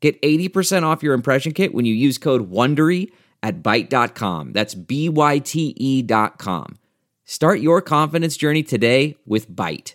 Get 80% off your impression kit when you use code WONDERY at Byte.com. That's B-Y-T-E dot com. Start your confidence journey today with Byte.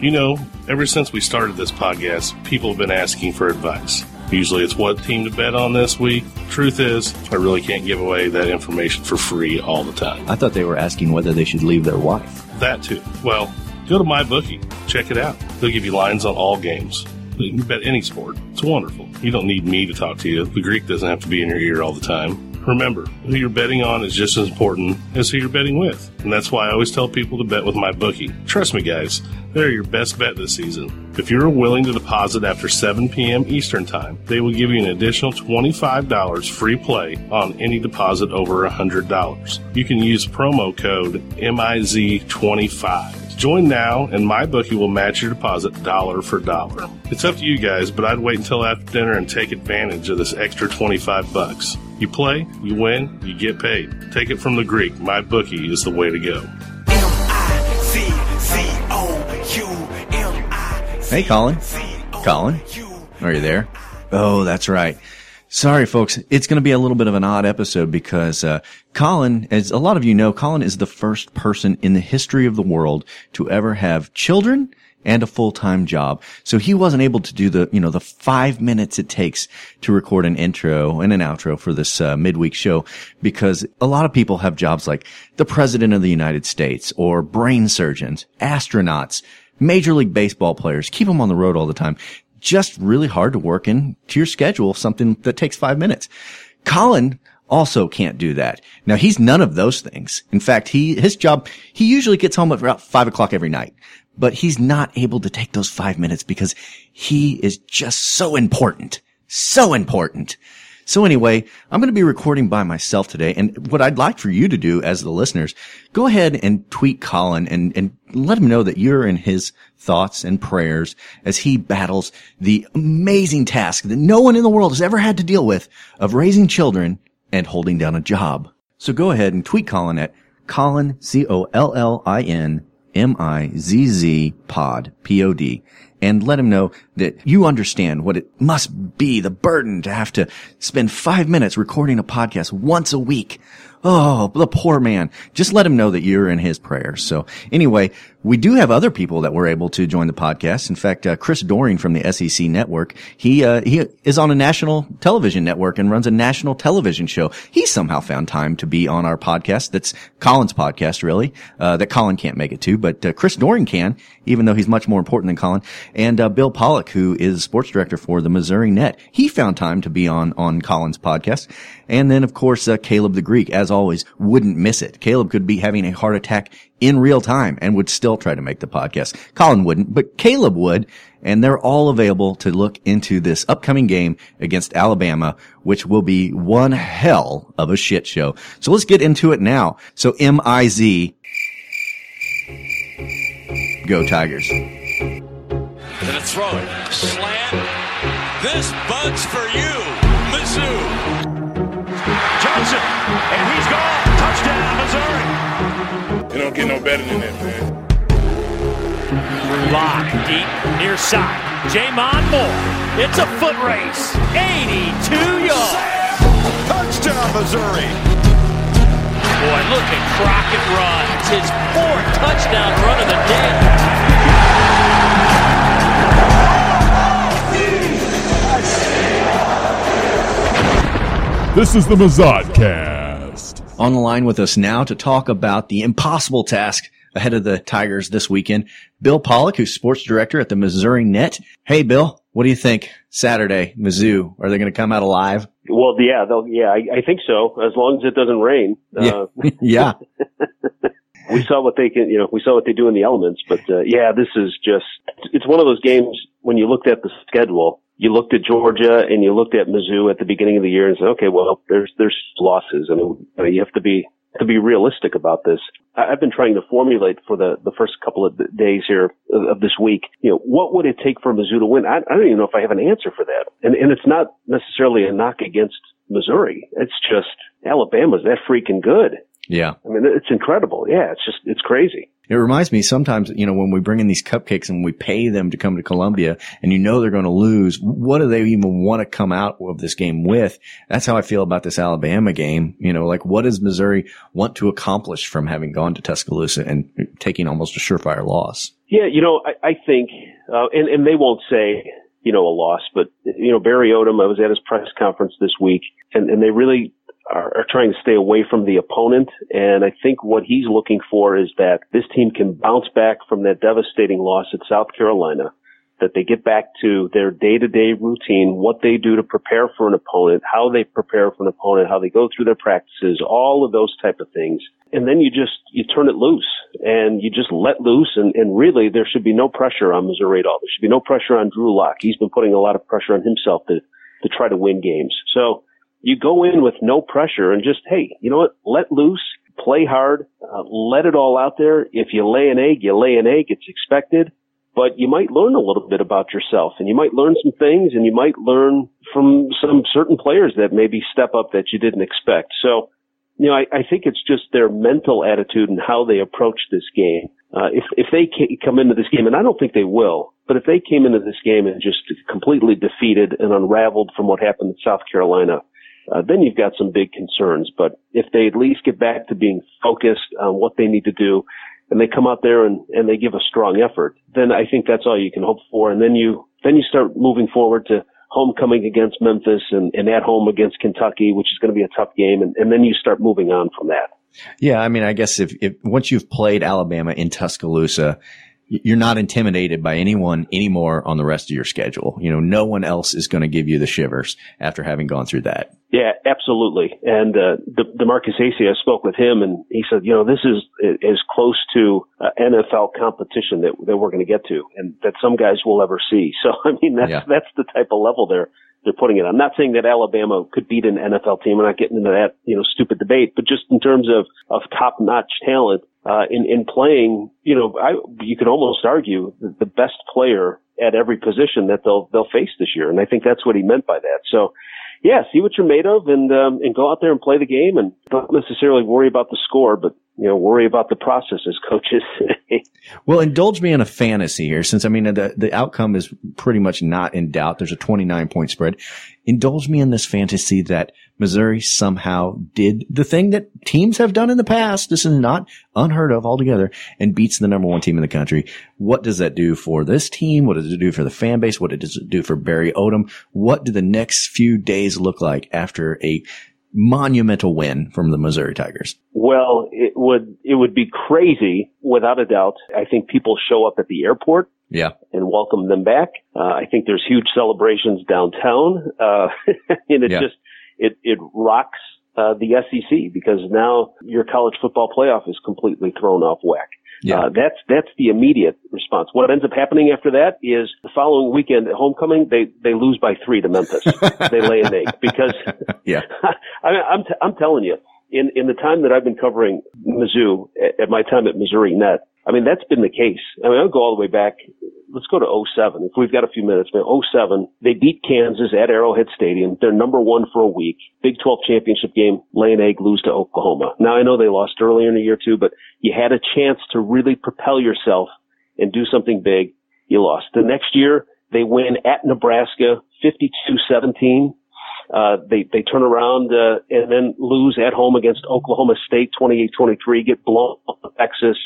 You know, ever since we started this podcast, people have been asking for advice. Usually it's what team to bet on this week. Truth is, I really can't give away that information for free all the time. I thought they were asking whether they should leave their wife. That too. Well, go to MyBookie. Check it out. They'll give you lines on all games. You bet any sport. It's wonderful. You don't need me to talk to you. The Greek doesn't have to be in your ear all the time. Remember, who you're betting on is just as important as who you're betting with. And that's why I always tell people to bet with MyBookie. Trust me, guys, they're your best bet this season. If you're willing to deposit after 7 p.m. Eastern Time, they will give you an additional $25 free play on any deposit over $100. You can use promo code MIZ25. Join now, and MyBookie will match your deposit dollar for dollar. It's up to you guys, but I'd wait until after dinner and take advantage of this extra 25 bucks. You play, you win, you get paid. Take it from the Greek. MyBookie is the way to go. Hey, Collin. Collin, are you there? Oh, that's right. Sorry, folks. It's going to be a little bit of an odd episode because uh, Collin, as a lot of you know, Collin is the first person in the history of the world to ever have children and a full-time job. So he wasn't able to do the, you know, the five minutes it takes to record an intro and an outro for this uh, midweek show because a lot of people have jobs like the president of the United States or brain surgeons, astronauts, major league baseball players. Keep them on the road all the time just really hard to work into your schedule, something that takes five minutes. Collin also can't do that. Now he's none of those things. In fact, he, his job, he usually gets home at about five o'clock every night, but he's not able to take those five minutes because he is just so important. So important. So anyway, I'm going to be recording by myself today. And what I'd like for you to do as the listeners, go ahead and tweet Collin and, and let him know that you're in his thoughts and prayers as he battles the amazing task that no one in the world has ever had to deal with of raising children and holding down a job. So go ahead and tweet Collin at Collin, C-O-L-L-I-N, M-I-Z-Z pod, P-O-D and let him know that you understand what it must be, the burden to have to spend five minutes recording a podcast once a week. Oh, the poor man. Just let him know that you're in his prayers. So anyway, we do have other people that were able to join the podcast. In fact, uh, Chris Doering from the SEC network, he, uh, he is on a national television network and runs a national television show. He somehow found time to be on our podcast. That's Collin's podcast, really, uh, that Collin can't make it to, but uh, Chris Doering can, even though he's much more important than Collin. And, uh, Bill Pollock, who is sports director for the Missouri Net, he found time to be on, on Collin's podcast. And then, of course, uh, Caleb the Greek, as always, wouldn't miss it. Caleb could be having a heart attack in real time and would still try to make the podcast. Collin wouldn't, but Caleb would. And they're all available to look into this upcoming game against Alabama, which will be one hell of a shit show. So let's get into it now. So M-I-Z. Go Tigers. Gonna throw it. Slant. This bug's for you. Mizzou. Johnson. And he's gone. Touchdown, don't get no better than that, man. Lock deep near side. J'Mon Moore. It's a foot race. 82 yards. Touchdown, Missouri. Boy, look at Crockett run. It's his fourth touchdown run of the day. This is the Mazodcast. On the line with us now to talk about the impossible task ahead of the Tigers this weekend, Bill Pollock, who's sports director at the Missouri Net. Hey, Bill, what do you think? Saturday, Mizzou, are they going to come out alive? Well, yeah, they'll, yeah, I, I think so. As long as it doesn't rain. Yeah. Uh, yeah. we saw what they can, you know, we saw what they do in the elements, but uh, yeah, this is just, it's one of those games when you looked at the schedule, you looked at Georgia and you looked at Mizzou at the beginning of the year and said, okay, well, there's there's mean, you have to be to be realistic about this. I've been trying to formulate for the, the first couple of days here of this week, you know, what would it take for Mizzou to win? I, I don't even know if I have an answer for that. And, and it's not necessarily a knock against Missouri. It's just Alabama's that freaking good. Yeah. I mean, it's incredible. Yeah. It's just, it's crazy. It reminds me sometimes, you know, when we bring in these cupcakes and we pay them to come to Columbia and you know they're going to lose, what do they even want to come out of this game with? That's how I feel about this Alabama game. You know, like what does Missouri want to accomplish from having gone to Tuscaloosa and taking almost a surefire loss? Yeah. You know, I, I think, uh, and, and they won't say, you know, a loss, but, you know, Barry Odom, I was at his press conference this week and, and they really are, are trying to stay away from the opponent. And I think what he's looking for is that this team can bounce back from that devastating loss at South Carolina, that they get back to their day to day routine, what they do to prepare for an opponent, how they prepare for an opponent, how they go through their practices, all of those type of things. And then you just, you turn it loose and you just let loose. And, and really there should be no pressure on Missouri at all. There should be no pressure on Drew Lock. He's been putting a lot of pressure on himself to, to try to win games. So you go in with no pressure and just, hey, you know what? Let loose, play hard, uh, let it all out there. If you lay an egg, you lay an egg. It's expected, but you might learn a little bit about yourself and you might learn some things and you might learn from some certain players that maybe step up that you didn't expect. So, you know, I, I think it's just their mental attitude and how they approach this game. Uh, if, if they come into this game, and I don't think they will, but if they came into this game and just completely defeated and unraveled from what happened in South Carolina, uh, then you've got some big concerns. But if they at least get back to being focused on what they need to do, and they come out there and, and they give a strong effort, then I think that's all you can hope for. And then you then you start moving forward to homecoming against Memphis and, and at home against Kentucky, which is going to be a tough game, and, and then you start moving on from that. Yeah, I mean, I guess if, if once you've played Alabama in Tuscaloosa, you're not intimidated by anyone anymore on the rest of your schedule. You know, no one else is going to give you the shivers after having gone through that. Yeah, absolutely. And uh, the DeMarkus Acy, I spoke with him, and he said, you know, this is as close to uh, NFL competition that that we're going to get to, and that some guys will ever see. So, I mean, that's yeah. that's the type of level they're they're putting it. I'm not saying that Alabama could beat an NFL team. I'm not getting into that, you know, stupid debate, but just in terms of, of top notch talent, uh, in, in playing, you know, I, you could almost argue the best player at every position that they'll, they'll face this year. And I think that's what he meant by that. So, yeah, see what you're made of and, um, and go out there and play the game and don't necessarily worry about the score, but, you know, worry about the process as coaches. well, indulge me in a fantasy here since, I mean, the, the outcome is pretty much not in doubt. There's a 29 point spread. Indulge me in this fantasy that Missouri somehow did the thing that teams have done in the past. This is not unheard of altogether and beats the number one team in the country. What does that do for this team? What does it do for the fan base? What does it do for Barry Odom? What do the next few days look like after a monumental win from the Missouri Tigers? Well, it would, it would be crazy without a doubt. I think people show up at the airport. Yeah. And welcome them back. Uh, I think there's huge celebrations downtown. Uh, and it yeah. just, it, it rocks uh, the SEC because now your college football playoff is completely thrown off whack. Yeah. Uh, that's that's the immediate response. What ends up happening after that is the following weekend at homecoming they they lose by three to Memphis. they lay an egg because yeah. I mean, I'm t- I'm telling you in in the time that I've been covering Mizzou at, at my time at Missouri Net, I mean that's been the case. I mean I'll go all the way back let's go to 07. If we've got a few minutes, man, 07, they beat Kansas at Arrowhead Stadium. They're number one for a week. Big 12 championship game, lay an egg, lose to Oklahoma. Now I know they lost earlier in the year too, but you had a chance to really propel yourself and do something big. You lost. The next year, they win at Nebraska, 52-17. Uh, they, they turn around, uh, and then lose at home against Oklahoma State, 28-23, get blown up Texas.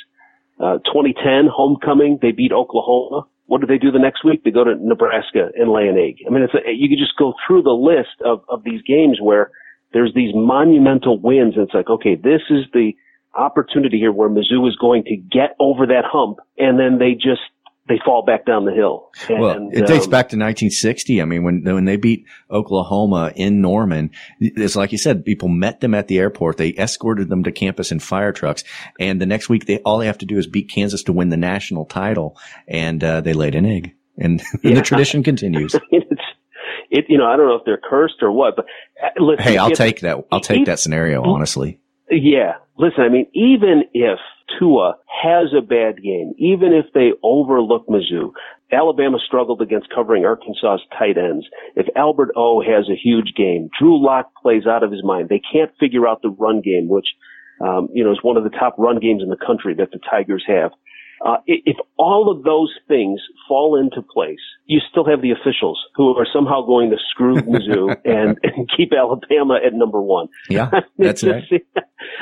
Uh, 2010 homecoming, they beat Oklahoma what do they do the next week? They go to Nebraska and lay an egg. I mean, it's a, you could just go through the list of, of these games where there's these monumental wins. And it's like, okay, this is the opportunity here where Mizzou is going to get over that hump. And then they just they fall back down the hill. And, well, it dates um, back to 1960. I mean, when when they beat Oklahoma in Norman, it's like you said, people met them at the airport. They escorted them to campus in fire trucks, and the next week they all they have to do is beat Kansas to win the national title, and uh, they laid an egg, and, yeah. and the tradition continues. it's it, you know, I don't know if they're cursed or what, but uh, listen, hey, I'll if, take that. I'll take that scenario, honestly. Yeah. Listen, I mean, even if Tua has a bad game, even if they overlook Mizzou, Alabama struggled against covering Arkansas's tight ends. If Albert O has a huge game, Drew Lock plays out of his mind. They can't figure out the run game, which, um, you know, is one of the top run games in the country that the Tigers have. Uh, if all of those things fall into place, you still have the officials who are somehow going to screw Mizzou and, and keep Alabama at number one. Yeah, that's right.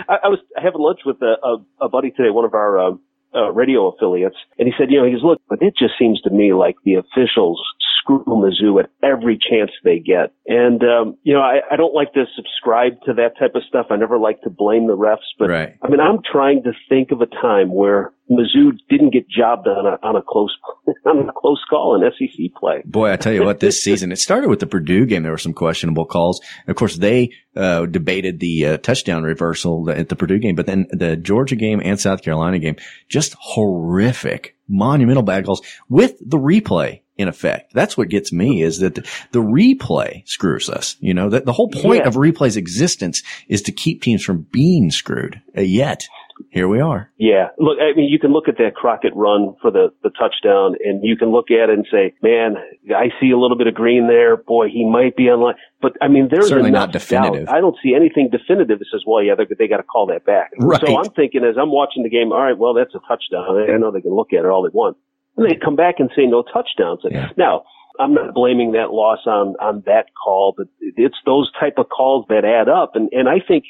I, I was having lunch with a, a, a buddy today, one of our uh, uh, radio affiliates, and he said, you know, he's look, but it just seems to me like the officials screw Mizzou at every chance they get. And, um, you know, I, I don't like to subscribe to that type of stuff. I never like to blame the refs, but right. I mean, I'm trying to think of a time where Mizzou didn't get jobbed on a, on a close, on a close call in SEC play. Boy, I tell you what, this season, it started with the Purdue game. There were some questionable calls. Of course, they, uh, debated the uh, touchdown reversal at the Purdue game, but then the Georgia game and South Carolina game, just horrific, monumental bad calls with the replay in effect. That's what gets me is that the, the replay screws us. You know, that the whole point Yeah. of replay's existence is to keep teams from being screwed. Uh, yet, here we are. Yeah. Look, I mean, you can look at that Crockett run for the, the touchdown and you can look at it and say, man, I see a little bit of green there. Boy, he might be online. But I mean, there's Certainly not definitive. doubt. I don't see anything definitive that says, well, yeah, they, they got to call that back. Right. So I'm thinking as I'm watching the game, all right, well, that's a touchdown. I know they can look at it all they want. And they come back and say no touchdowns. Yeah. Now, I'm not blaming that loss on, on that call, but it's those type of calls that add up. And, and I think,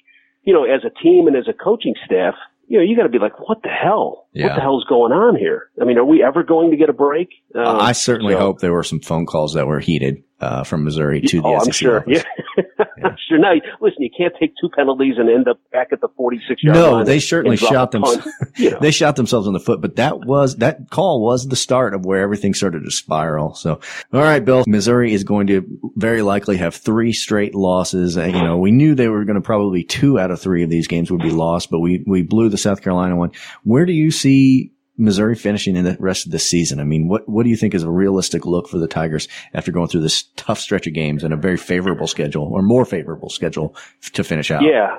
you know, as a team and as a coaching staff, you know, you got to be like, what the hell? What the hell's going on here? I mean, are we ever going to get a break? Uh, I certainly so- hope there were some phone calls that were heated uh, from Missouri to the Oh, SEC I'm sure. office. Yeah. Sure. Now, listen, you can't take two penalties and end up back at the 46 yard No, line. No, they certainly shot them. You know. They shot themselves in the foot, but that was that call was the start of where everything started to spiral. So, all right, Bill, Missouri is going to very likely have three straight losses. Uh, you know, we knew they were going to probably two out of three of these games would be lost, but we we blew the South Carolina one. Where do you see Missouri finishing in the rest of the season? I mean, what what do you think is a realistic look for the Tigers after going through this tough stretch of games and a very favorable schedule or more favorable schedule to finish out? Yeah.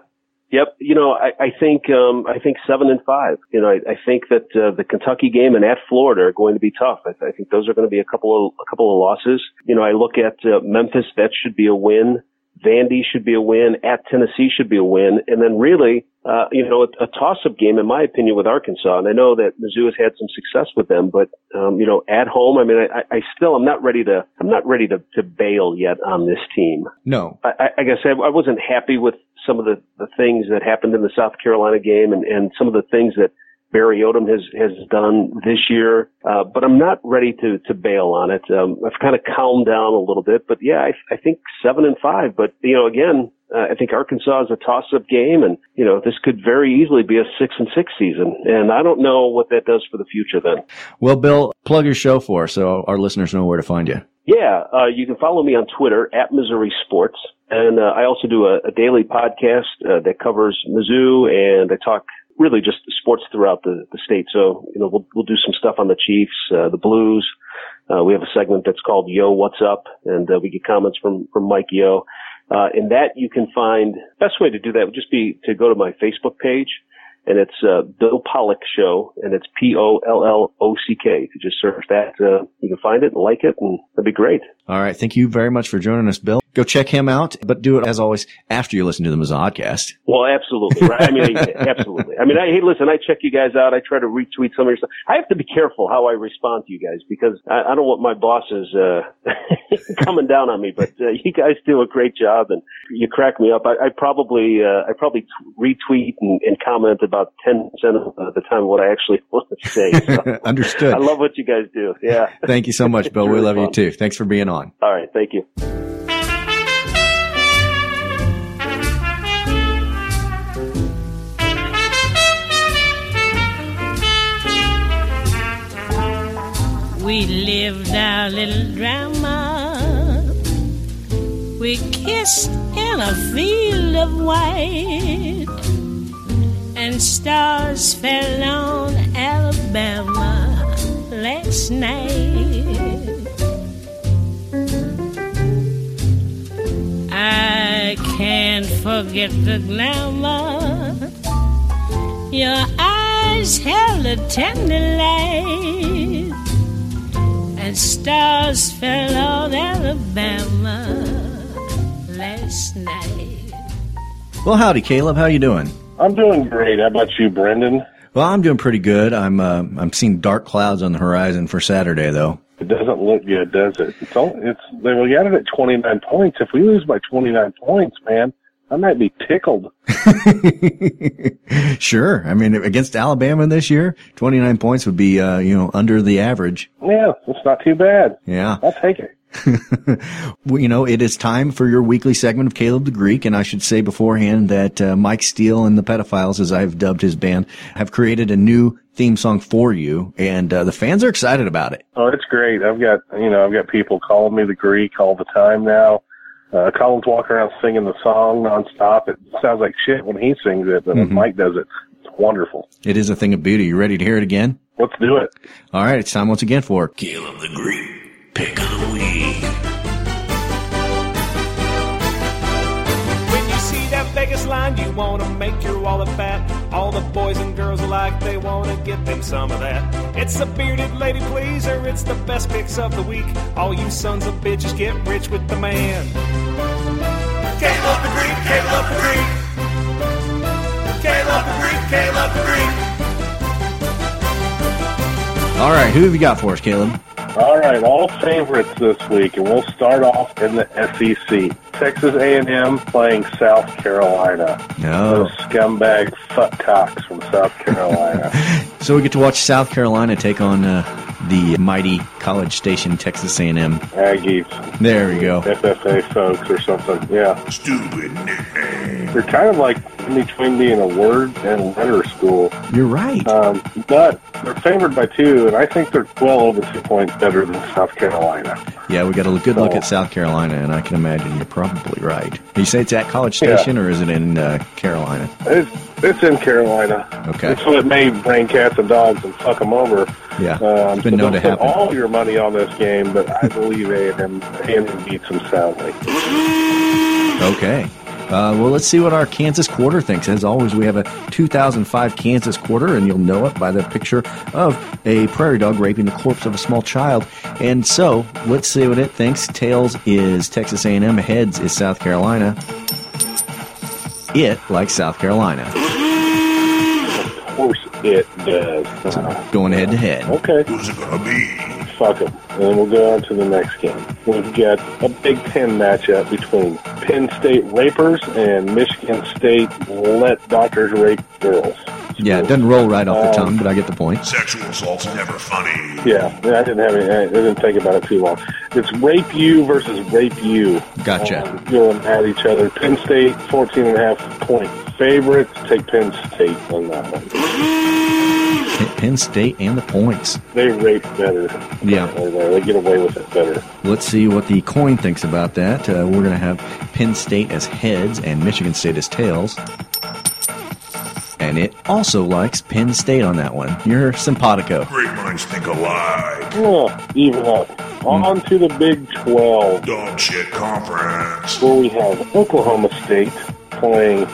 Yep. You know, I, I think um, I think seven and five. You know, I, I think that uh, the Kentucky game and at Florida are going to be tough. I, I think those are going to be a couple of a couple of losses. You know, I look at uh, Memphis. That should be a win. Vandy should be a win. At Tennessee should be a win. And then really, uh, you know, a, a toss-up game, in my opinion, with Arkansas. And I know that Mizzou has had some success with them, but um, you know, at home, I mean, I, I still, I'm not ready to, I'm not ready to, to bail yet on this team. No. I, I, like I I wasn't happy with some of the, the things that happened in the South Carolina game and, and some of the things that Barry Odom has, has done this year. Uh, but I'm not ready to, to bail on it. Um, I've kind of calmed down a little bit, but yeah, I, I think seven and five, but you know, again, uh, I think Arkansas is a toss-up game, and you know this could very easily be a six and six season, and I don't know what that does for the future. Then, Well, Bill, plug your show for us so our listeners know where to find you. Yeah, uh, you can follow me on Twitter at Missouri Sports, and uh, I also do a, a daily podcast uh, that covers Mizzou, and I talk really just sports throughout the, the state. So you know, we'll we'll do some stuff on the Chiefs, uh, the Blues. Uh, we have a segment that's called Yo, What's Up, and uh, we get comments from from Mike Yo. Uh, in that you can find best way to do that would just be to go to my Facebook page, and it's uh, Bill Pollock Show, and it's P O L L O C K. If you just search that, uh, you can find it and like it, and that'd be great. All right. Thank you very much for joining us, Bill. Go check him out, but do it as always after you listen to the Mazodcast. Well, absolutely. Right? I mean, absolutely. I mean, I, hey, listen, I check you guys out. I try to retweet some of your stuff. I have to be careful how I respond to you guys because I, I don't want my bosses uh, coming down on me. But uh, you guys do a great job, and you crack me up. I, I probably, uh, I probably t- retweet and, and comment about ten percent of the time what I actually want to say. So Understood. I love what you guys do. Yeah. Thank you so much, Bill. We love you too. Thanks for being on. All right. Thank you. We lived our little drama. We kissed in a field of white, and stars fell on Alabama last night. I can't forget the glamour. Your eyes held a tender light, and stars fell on Alabama last night. Well, howdy, Caleb. How you doing? I'm doing great. How about you, Brendan? Well, I'm doing pretty good. I'm uh, I'm seeing dark clouds on the horizon for Saturday, though. It doesn't look good, does it? It's all, it's they we got it at 29 points. If we lose by 29 points, man, I might be tickled. sure. I mean, against Alabama this year, 29 points would be, uh, you know, under the average. Yeah, it's not too bad. Yeah. I'll take it. well, you know, it is time for your weekly segment of Caleb the Greek, and I should say beforehand that uh, Mike Steele and the Pedophiles, as I've dubbed his band, have created a new theme song for you, and uh, the fans are excited about it. Oh, it's great. I've got you know I've got people calling me the Greek all the time now. Uh, Collin's walking around singing the song nonstop. It sounds like shit when he sings it, but Mm-hmm. Mike does it, it's wonderful. It is a thing of beauty. You ready to hear it again? Let's do it. All right, it's time once again for Caleb the Greek, pick of the week. Vegas you wanna make your wallet fat. All the boys and girls alike, they wanna get them some of that. It's the bearded lady pleaser, it's the best picks of the week. All you sons of bitches get rich with the man. Caleb the Greek, Caleb the Greek. Caleb the Greek, Caleb the Greek. All right, who have you got for us, Caleb? All right, all favorites this week, and we'll start off in the SEC. Texas A&M playing South Carolina. No. Those scumbag fuckcocks from South Carolina. So we get to watch South Carolina take on uh, the mighty College Station Texas A&M. Aggies, There we go. FFA folks, or something. Yeah, Stupid nickname. they're kind of like in between being a word and letter school. You're right. Um, but they're favored by two, and I think they're well over two points better than South Carolina. Yeah, we got a good look at South Carolina, and I can imagine you're probably right. You say it's at College Station, or is it in uh, Carolina? It's it's in Carolina. Okay. So it may bring cats and dogs and fuck them over. Yeah, Um, it's been so known to happen. all your money on this game, but I believe A&M, A&M beats them soundly. Okay. Uh, well, let's see what our Kansas quarter thinks. As always, we have a 2005 Kansas quarter, and you'll know it by the picture of a prairie dog raping the corpse of a small child. And so, let's see what it thinks. Tails is Texas A&M. Heads is South Carolina. It likes South Carolina. Of course it does. Uh, Going head to head. okay. Who's it gonna be? Fuck them. And then we'll go on to the next game. We've got a Big Ten matchup between Penn State Rapers and Michigan State Let Doctors Rape Girls. Yeah, it doesn't roll right off the Um, tongue, but I get the point. Sexual assault's never funny. Yeah, I didn't have any, I didn't think about it too long. It's Rape You versus Rape You. Gotcha. Um, going at each other. Penn State, 14 and a half point favorites. Take Penn State on that one. Penn State and the points. They rape better. Yeah. They they get away with it better. Let's see what the coin thinks about that. Uh, we're going to have Penn State as heads and Michigan State as tails. And it also likes Penn State on that one. You're simpatico. Great minds think alike. Oh, even up. On to the Big 12, Dog shit conference. where we have Oklahoma State playing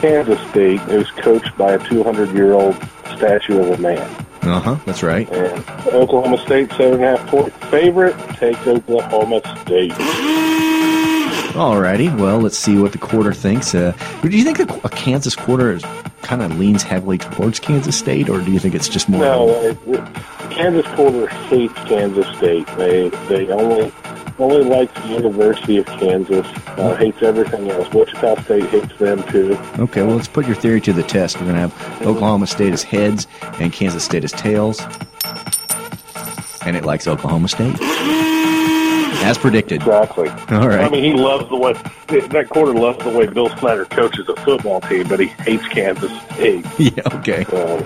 Kansas State, who's coached by a 200 year old statue of a man. Uh huh. That's right. And Oklahoma State, seven and a half point favorite. Take Oklahoma State. Alrighty. Well, let's see what the quarter thinks. Uh, do you think a, a Kansas quarter is, kind of leans heavily towards Kansas State, or do you think it's just more? No, it, it, Kansas quarter hates Kansas State. They they only only likes the University of Kansas. Uh, hates everything else. Wichita State hates them too. Okay, well, let's put your theory to the test. We're going to have Oklahoma State as heads and Kansas State as tails. And it likes Oklahoma State. As predicted. Exactly. All right. I mean, he loves the way that quarter loves the way Bill Snyder coaches a football team, but he hates Kansas State. Yeah, okay. So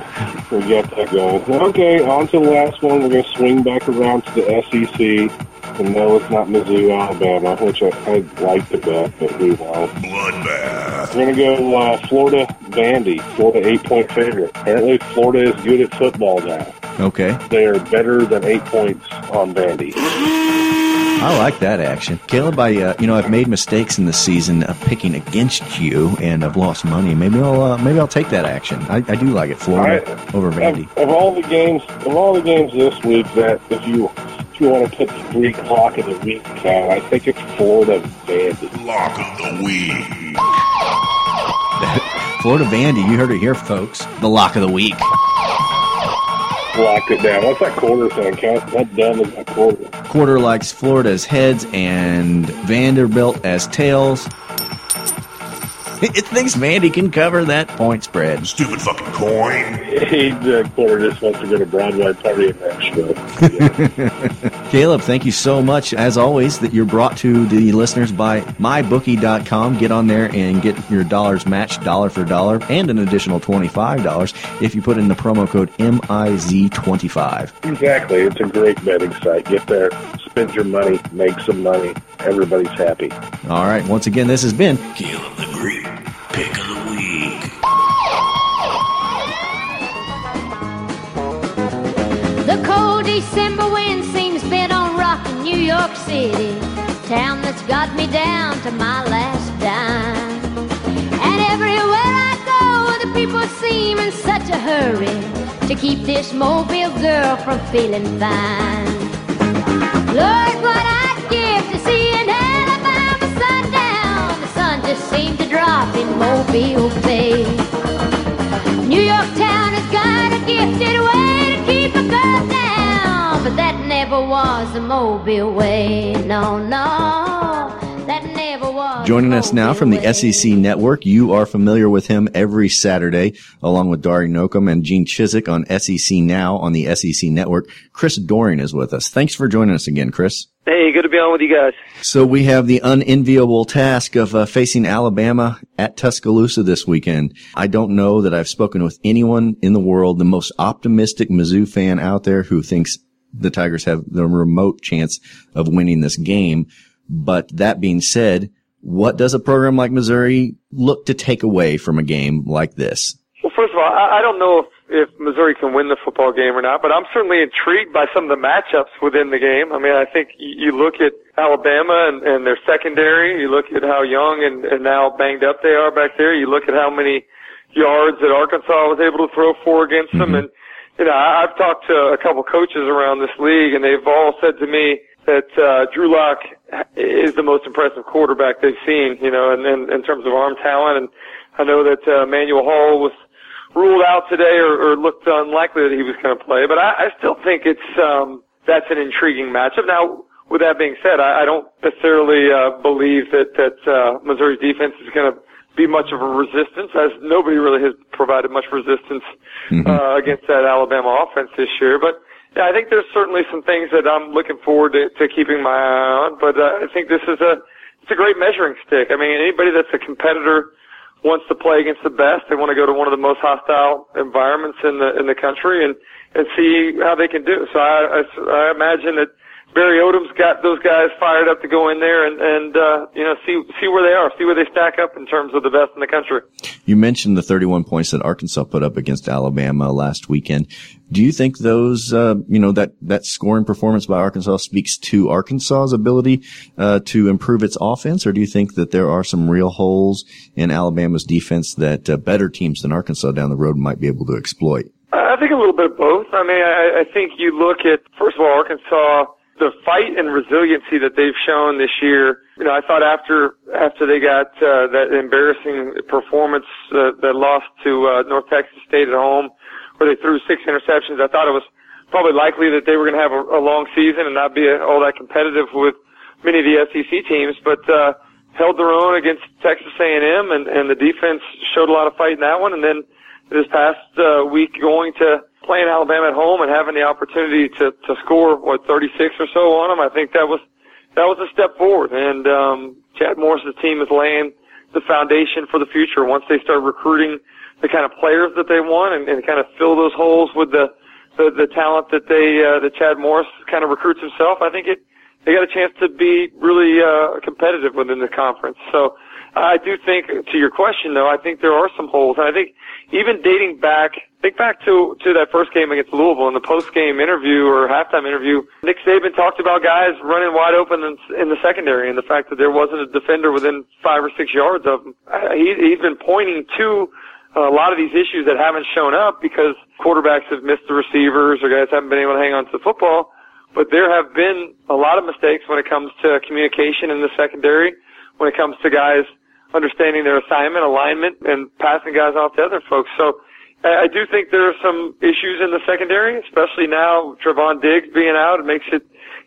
we got that going. Okay, on to the last one. We're going to swing back around to the SEC. And no, it's not Mizzou, Alabama, which I, I'd like to bet, but we won't. Bloodbath. We're going to go uh, Florida Vandy, Florida eight point favorite. Apparently, Florida is good at football now. Okay. They are better than eight points on Vandy. I like that action, Caleb. I uh, you know I've made mistakes in the season of picking against you, and I've lost money. Maybe I'll uh, maybe I'll take that action. I, I do like it, Florida I- over Vandy. Of, of all the games, of all the games this week, that if you if you want to put the Greek lock of the week, Cal, I think it's Florida Vandy. Lock of the week. Florida Vandy, you heard it here, folks. The lock of the week. Lock it down. What's that quarter thing? Cal? That dumb is a quarter. Quarter likes Florida as heads and Vanderbilt as tails. It thinks Vandy can cover that point spread. Stupid fucking coin. He uh, the quarter just wants to go to Broadway party in Nashville. Caleb, thank you so much, as always, that you're brought to the listeners by mybookie.com. Get on there and get your dollars matched dollar for dollar and an additional $25 if you put in the promo code MIZ25. exactly. It's a great betting site. Get there, spend your money, make some money. Everybody's happy. All right, once again, this has been Caleb the Greek. Pick of the week. The cold December wind York City, town that's got me down to my last dime. And everywhere I go, the people seem in such a hurry to keep this mobile girl from feeling fine. Lord, what I'd give to see an Alabama sundown. The sun just seemed to drop in Mobile Bay. Was the Mobile way. No, no, that never was. Joining us now from the SEC Network, you are familiar with him every Saturday, along with Dari Nowkhah and Gene Chizik on SEC Now on the SEC Network. Chris Doering is with us. Thanks for joining us again, Chris. Hey, good to be on with you guys. So we have the unenviable task of uh, facing Alabama at Tuscaloosa this weekend. I don't know that I've spoken with anyone in the world, the most optimistic Mizzou fan out there who thinks the Tigers have the remote chance of winning this game. But that being said, what does a program like Missouri look to take away from a game like this? Well, first of all, I, don't know if, if Missouri can win the football game or not, but I'm certainly intrigued by some of the matchups within the game. I mean, I think you, look at Alabama and, and their secondary, you look at how young and, and now banged up they are back there, you look at how many yards that Arkansas was able to throw for against them, mm-hmm. and you know, I've talked to a couple coaches around this league, and they've all said to me that uh, Drew Lock is the most impressive quarterback they've seen. You know, and in, in terms of arm talent, and I know that uh, Emanuel Hall was ruled out today, or, or looked unlikely that he was going to play. But I, I still think it's um, that's an intriguing matchup. Now, with that being said, I, I don't necessarily uh, believe that that uh, Missouri's defense is going to be much of a resistance, as nobody really has provided much resistance uh, against that Alabama offense this year. But yeah, I think there's certainly some things that I'm looking forward to, to keeping my eye on. But uh, I think this is a it's a great measuring stick. I mean, anybody that's a competitor wants to play against the best. They want to go to one of the most hostile environments in the in the country and and see how they can do. So I I, I imagine that Barry Odom's got those guys fired up to go in there and and uh, you know see see where they are, see where they stack up in terms of the best in the country. You mentioned the 31 points that Arkansas put up against Alabama last weekend. Do you think those, uh, you know, that, that scoring performance by Arkansas speaks to Arkansas's ability, uh, to improve its offense? Or do you think that there are some real holes in Alabama's defense that uh, better teams than Arkansas down the road might be able to exploit? I think a little bit of both. I mean, I, I think you look at first of all Arkansas, the fight and resiliency that they've shown this year. You know, I thought after after they got uh, that embarrassing performance uh, that lost to uh, North Texas State at home, where they threw six interceptions, I thought it was probably likely that they were going to have a, a long season and not be all that competitive with many of the SEC teams, but. uh held their own against Texas A&M, and, and the defense showed a lot of fight in that one. And then this past uh, week, going to playing Alabama at home and having the opportunity to to score what 36 or so on them, I think that was that was a step forward. And um, Chad Morris's team is laying the foundation for the future once they start recruiting the kind of players that they want and, and kind of fill those holes with the the, the talent that they uh, that Chad Morris kind of recruits himself. I think it they got a chance to be really uh, competitive within the conference. So I do think, to your question though, I think there are some holes, and I think even dating back, think back to to that first game against Louisville in the post game interview or halftime interview. Nick Saban talked about guys running wide open in, in the secondary, and the fact that there wasn't a defender within five or six yards of him. He, he's been pointing to a lot of these issues that haven't shown up because quarterbacks have missed the receivers or guys haven't been able to hang on to the football. But there have been a lot of mistakes when it comes to communication in the secondary, when it comes to guys understanding their assignment, alignment, and passing guys off to other folks. So I do think there are some issues in the secondary, especially now Trevon Diggs being out. It makes it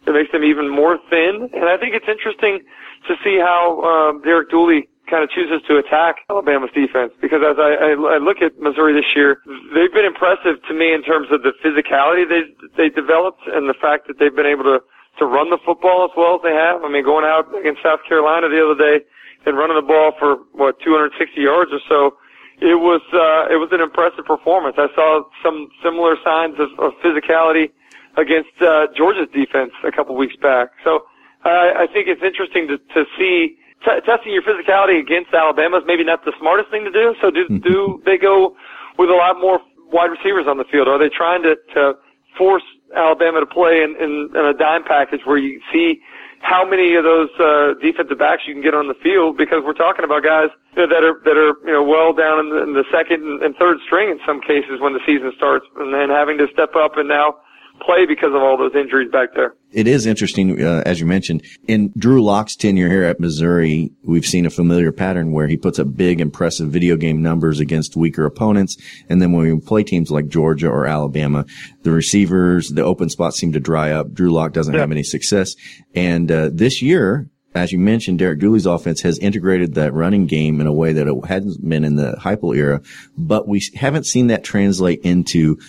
it makes them even more thin. And I think it's interesting to see how um, Derek Dooley kind of chooses to attack Alabama's defense because as I, I, I look at Missouri this year, they've been impressive to me in terms of the physicality they they developed and the fact that they've been able to to run the football as well as they have. I mean, going out against South Carolina the other day and running the ball for what 260 yards or so. It was uh, it was an impressive performance. I saw some similar signs of, of physicality against uh, Georgia's defense a couple weeks back. So uh, I think it's interesting to to see t- testing your physicality against Alabama is maybe not the smartest thing to do. So do do they go with a lot more wide receivers on the field? Are they trying to to force Alabama to play in, in, in a dime package where you see how many of those uh, defensive backs you can get on the field because we're talking about guys you know, that are that are you know well down in the, in the second and third string in some cases when the season starts, and then having to step up and now play because of all those injuries back there. It is interesting, uh, as you mentioned, in Drew Lock's tenure here at Missouri, we've seen a familiar pattern where he puts up big, impressive video game numbers against weaker opponents. And then when we play teams like Georgia or Alabama, the receivers, the open spots seem to dry up. Drew Lock doesn't yeah. have any success. And, uh, this year, as you mentioned, Derek Dooley's offense has integrated that running game in a way that it hadn't been in the Heupel era, but we haven't seen that translate into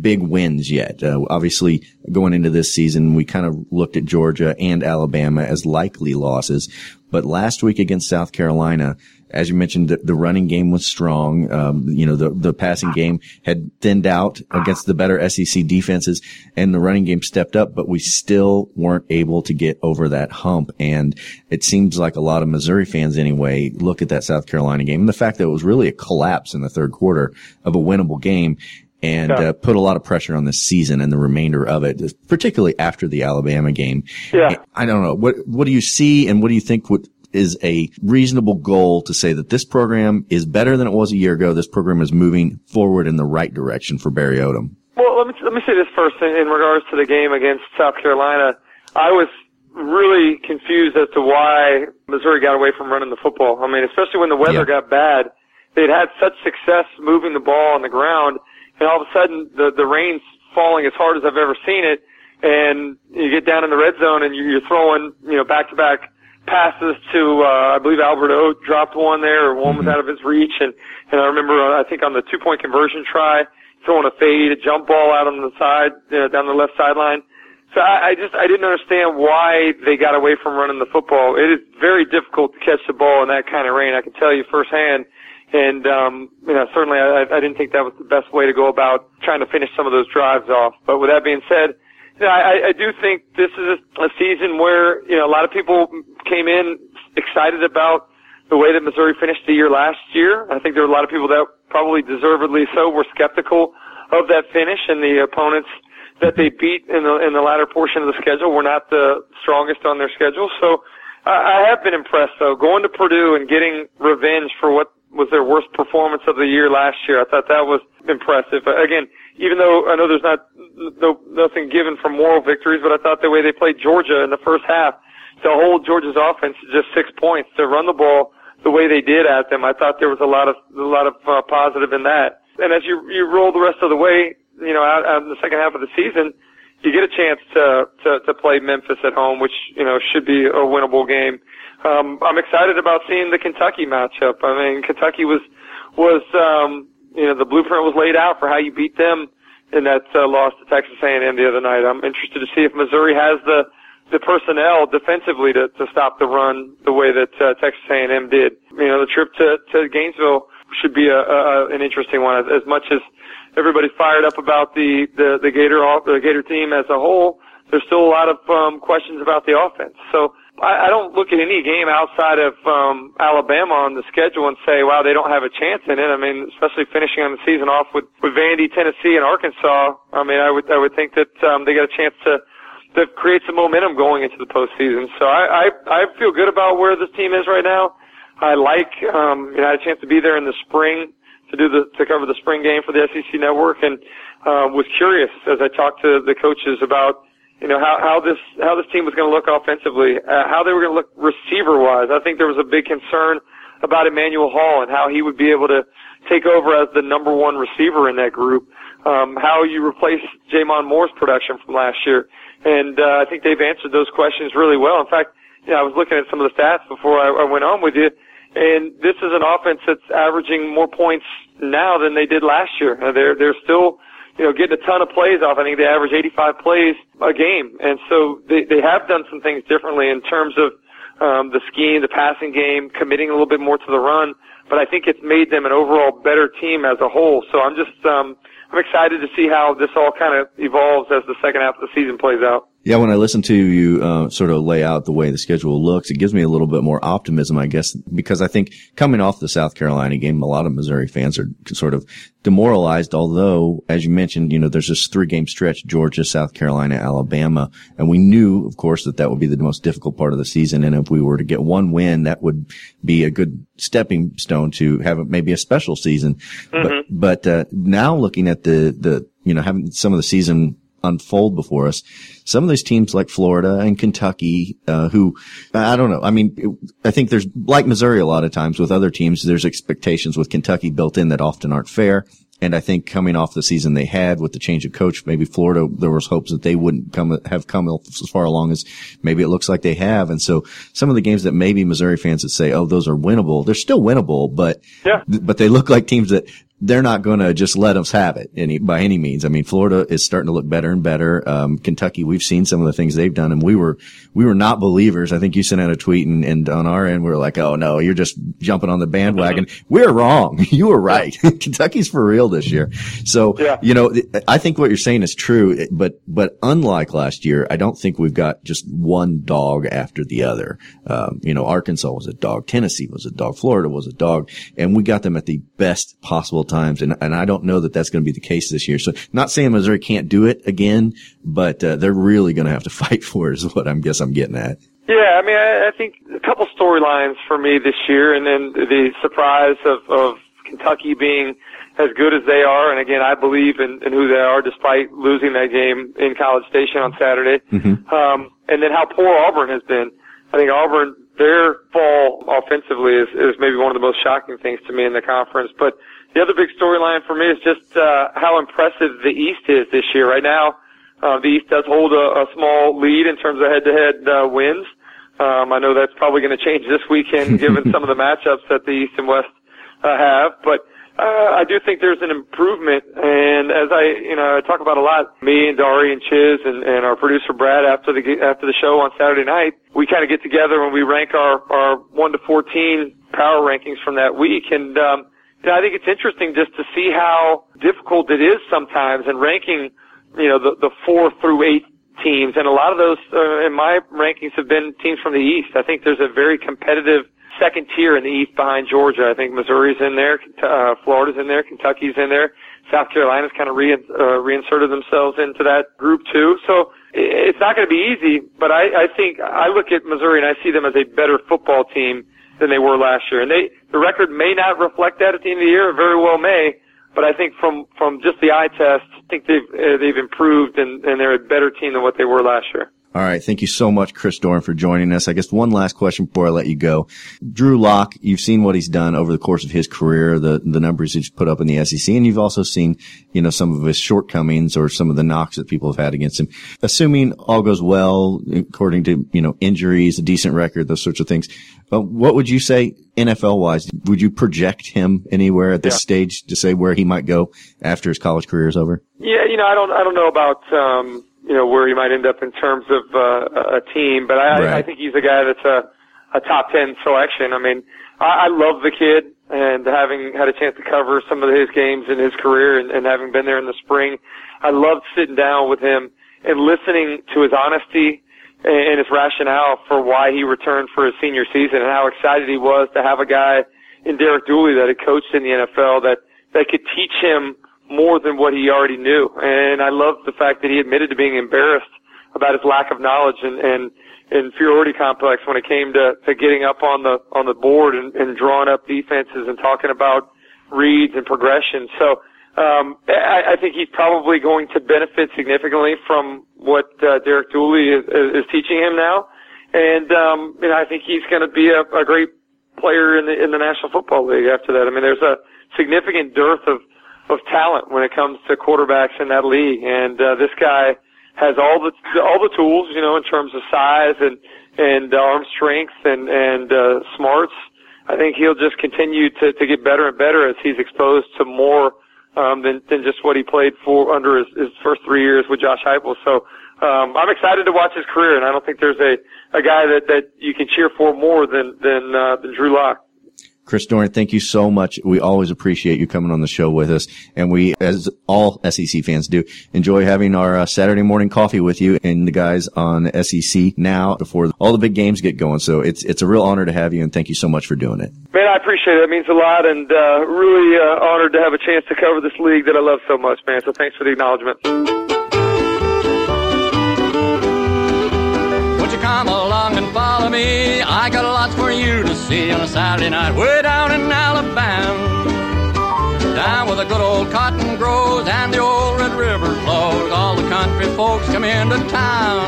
big wins yet. Uh, obviously, going into this season, we kind of looked at Georgia and Alabama as likely losses. But last week against South Carolina, as you mentioned, the, the running game was strong. Um, you know, the, the passing game had thinned out against the better SEC defenses and the running game stepped up, but we still weren't able to get over that hump. And it seems like a lot of Missouri fans anyway look at that South Carolina game and the fact that it was really a collapse in the third quarter of a winnable game and yeah. uh, put a lot of pressure on the season and the remainder of it, particularly after the Alabama game. Yeah. I don't know. What, what do you see and what do you think would, is a reasonable goal to say that this program is better than it was a year ago. This program is moving forward in the right direction for Barry Odom. Well, let me, let me say this first in, in regards to the game against South Carolina. I was really confused as to why Missouri got away from running the football. I mean, especially when the weather yeah. got bad, they'd had such success moving the ball on the ground and all of a sudden the the rain's falling as hard as I've ever seen it, and you get down in the red zone and you're throwing you know back to back passes to uh, I believe Albert O dropped one there, or one was out of his reach, and and I remember uh, I think on the two point conversion try throwing a fade, a jump ball out on the side you know, down the left sideline. So I, I just I didn't understand why they got away from running the football. It is very difficult to catch the ball in that kind of rain. I can tell you firsthand. And, um, you know, certainly I, I didn't think that was the best way to go about trying to finish some of those drives off. But with that being said, you know, I, I do think this is a season where, you know, a lot of people came in excited about the way that Missouri finished the year last year. I think there were a lot of people that probably deservedly so were skeptical of that finish and the opponents that they beat in the in the latter portion of the schedule were not the strongest on their schedule. So I, I have been impressed though, going to Purdue and getting revenge for what was their worst performance of the year last year. I thought that was impressive. Again, even though I know there's not no, nothing given for moral victories, but I thought the way they played Georgia in the first half to hold Georgia's offense to just six points to run the ball the way they did at them, I thought there was a lot of a lot of uh, positive in that. And as you you roll the rest of the way, you know, out, out in the second half of the season, you get a chance to to to play Memphis at home, which you know should be a winnable game um, I'm excited about seeing the Kentucky matchup. I mean, Kentucky was was um, you know the blueprint was laid out for how you beat them in that uh, loss to Texas A&M the other night. I'm interested to see if Missouri has the the personnel defensively to to stop the run the way that uh, Texas A&M did. You know, the trip to to Gainesville should be a, a an interesting one. As, as much as everybody's fired up about the the the Gator the Gator team as a whole, there's still a lot of um, questions about the offense. So I, don't look at any game outside of um, Alabama on the schedule and say, wow, they don't have a chance in it. I mean, especially finishing on the season off with with Vandy, Tennessee, and Arkansas. I mean, I would I would think that um, they got a chance to to create some momentum going into the postseason. So I I, I feel good about where this team is right now. I like um, you know I had a chance to be there in the spring to do the to cover the spring game for the SEC network and uh, was curious as I talked to the coaches about you know how how this how this team was going to look offensively, uh, how they were going to look receiver wise. I think there was a big concern about Emanuel Hall and how he would be able to take over as the number one receiver in that group. Um, how you replace J'Mon Moore's production from last year, and uh, I think they've answered those questions really well. In fact, you know, I was looking at some of the stats before I, I went on with you, and this is an offense that's averaging more points now than they did last year. Uh, they're they're still you know, getting a ton of plays off. I think they average 85 plays a game. And so they, they have done some things differently in terms of, um, the scheme, the passing game, committing a little bit more to the run. But I think it's made them an overall better team as a whole. So I'm just, um, I'm excited to see how this all kind of evolves as the second half of the season plays out. Yeah, when I listen to you uh, sort of lay out the way the schedule looks, it gives me a little bit more optimism, I guess, because I think coming off the South Carolina game, a lot of Missouri fans are sort of demoralized. Although, as you mentioned, you know, there's this three game stretch: Georgia, South Carolina, Alabama, and we knew, of course, that that would be the most difficult part of the season. And if we were to get one win, that would be a good stepping stone to have maybe a special season. Mm-hmm. But but uh, now looking at the the you know having some of the season unfold before us. Some of those teams like Florida and Kentucky, uh, who I don't know. I mean, it, I think there's like Missouri a lot of times with other teams. There's expectations with Kentucky built in that often aren't fair. And I think coming off the season they had with the change of coach, maybe Florida, there was hopes that they wouldn't come, have come as far along as maybe it looks like they have. And so some of the games that maybe Missouri fans would say, Oh, those are winnable. They're still winnable, but, yeah. but they look like teams that they're not going to just let us have it any, by any means. I mean, Florida is starting to look better and better. Um, Kentucky, we've seen some of the things they've done and we were, we were not believers. I think you sent out a tweet and, and on our end, we are like, Oh no, you're just jumping on the bandwagon. we're wrong. You were right. Kentucky's for real this year. So, yeah. you know, I think what you're saying is true, but, but unlike last year, I don't think we've got just one dog after the other. Um, you know, Arkansas was a dog. Tennessee was a dog. Florida was a dog and we got them at the best possible times. And, and I don't know that that's going to be the case this year. So not saying Missouri can't do it again, but uh, they're really going to have to fight for it is what I'm guess I'm getting at. Yeah, I mean, I, I think a couple storylines for me this year, and then the surprise of, of Kentucky being as good as they are. And again, I believe in, in who they are despite losing that game in College Station on Saturday. Mm-hmm. Um, and then how poor Auburn has been. I think Auburn, their fall offensively is, is maybe one of the most shocking things to me in the conference. But the other big storyline for me is just uh, how impressive the East is this year. Right now, uh, the East does hold a, a small lead in terms of head-to-head uh, wins. Um, I know that's probably going to change this weekend given some of the matchups that the East and West uh, have, but uh, I do think there's an improvement. And as I, you know, I talk about a lot, me and Dari and Chiz and, and our producer Brad after the after the show on Saturday night, we kind of get together and we rank our our one to fourteen power rankings from that week, and um, I think it's interesting just to see how difficult it is sometimes in ranking, you know, the, the four through eight teams. And a lot of those, uh, in my rankings, have been teams from the East. I think there's a very competitive second tier in the East behind Georgia. I think Missouri's in there, uh, Florida's in there, Kentucky's in there. South Carolina's kind of re, uh, reinserted themselves into that group too. So it's not going to be easy, but I, I think I look at Missouri and I see them as a better football team than they were last year. And they, the record may not reflect that at the end of the year, it very well may, but I think from, from just the eye test, I think they've, uh, they've improved and, and they're a better team than what they were last year. All right. Thank you so much, Chris Doering, for joining us. I guess one last question before I let you go. Drew Lock, you've seen what he's done over the course of his career, the, the numbers he's put up in the SEC, and you've also seen, you know, some of his shortcomings or some of the knocks that people have had against him. Assuming all goes well, according to, you know, injuries, a decent record, those sorts of things. Uh, what would you say NFL wise? Would you project him anywhere at this yeah. stage to say where he might go after his college career is over? Yeah, you know, I don't, I don't know about, um, you know where he might end up in terms of uh, a team. But I, right. I think he's a guy that's a a top ten selection. I mean, I, I love the kid, and having had a chance to cover some of his games in his career, and, and having been there in the spring, I loved sitting down with him and listening to his honesty and his rationale for why he returned for his senior season and how excited he was to have a guy in Derek Dooley that had coached in the NFL that, that could teach him more than what he already knew. And I love the fact that he admitted to being embarrassed about his lack of knowledge and, and inferiority complex when it came to, to getting up on the on the board and, and drawing up defenses and talking about reads and progression. So um, I, I think he's probably going to benefit significantly from what uh, Derek Dooley is, is teaching him now, and um, know, I think he's going to be a, a great player in the in the National Football League after that. I mean, there's a significant dearth of of talent when it comes to quarterbacks in that league, and uh, this guy has all the all the tools, you know, in terms of size and and arm strength and and uh, smarts. I think he'll just continue to to get better and better as he's exposed to more um, than than just what he played for under his, his first three years with Josh Heupel. So um, I'm excited to watch his career, and I don't think there's a a guy that that you can cheer for more than than uh, than Drew Lock. Chris Doering, thank you so much. We always appreciate you coming on the show with us. And we, as all SEC fans do, enjoy having our uh, Saturday morning coffee with you and the guys on SEC now before all the big games get going. So it's, it's a real honor to have you and thank you so much for doing it. Man, I appreciate it. It means a lot and, uh, really, uh, honored to have a chance to cover this league that I love so much, man. So thanks for the acknowledgement. You come along and follow me? I got lots for you to see on a Saturday night way down in Alabama. Down where the good old cotton grows and the old Red River flows, all the country folks come into town.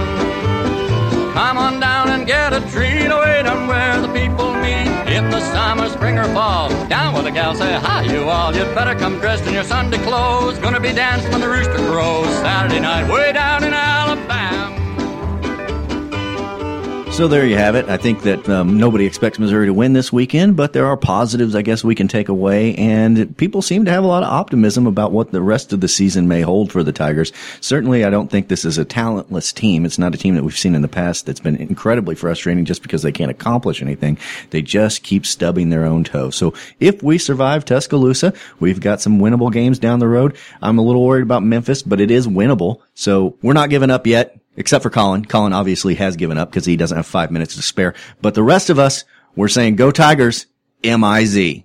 Come on down and get a treat oh, away down where the people meet in the summer, spring, or fall. Down where the gals say, Hi, you all. You'd better come dressed in your Sunday clothes. Gonna be dancing when the rooster crows. Saturday night, way down in Alabama. So there you have it. I think that um, nobody expects Missouri to win this weekend, but there are positives, I guess, we can take away. And people seem to have a lot of optimism about what the rest of the season may hold for the Tigers. Certainly, I don't think this is a talentless team. It's not a team that we've seen in the past that's been incredibly frustrating just because they can't accomplish anything. They just keep stubbing their own toe. So if we survive Tuscaloosa, we've got some winnable games down the road. I'm a little worried about Memphis, but it is winnable. So we're not giving up yet except for Collin. Collin obviously has given up because he doesn't have five minutes to spare. But the rest of us, we're saying go Tigers, M-I-Z.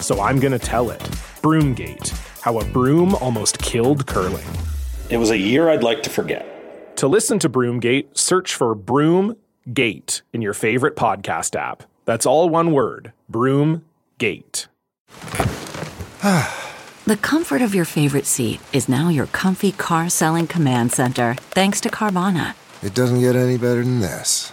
so I'm going to tell it. Broomgate How a Broom Almost Killed Curling. It was a year I'd like to forget. To listen to Broomgate, search for Broomgate in your favorite podcast app. That's all one word Broomgate. The comfort of your favorite seat is now your comfy car selling command center, thanks to Carvana. It doesn't get any better than this.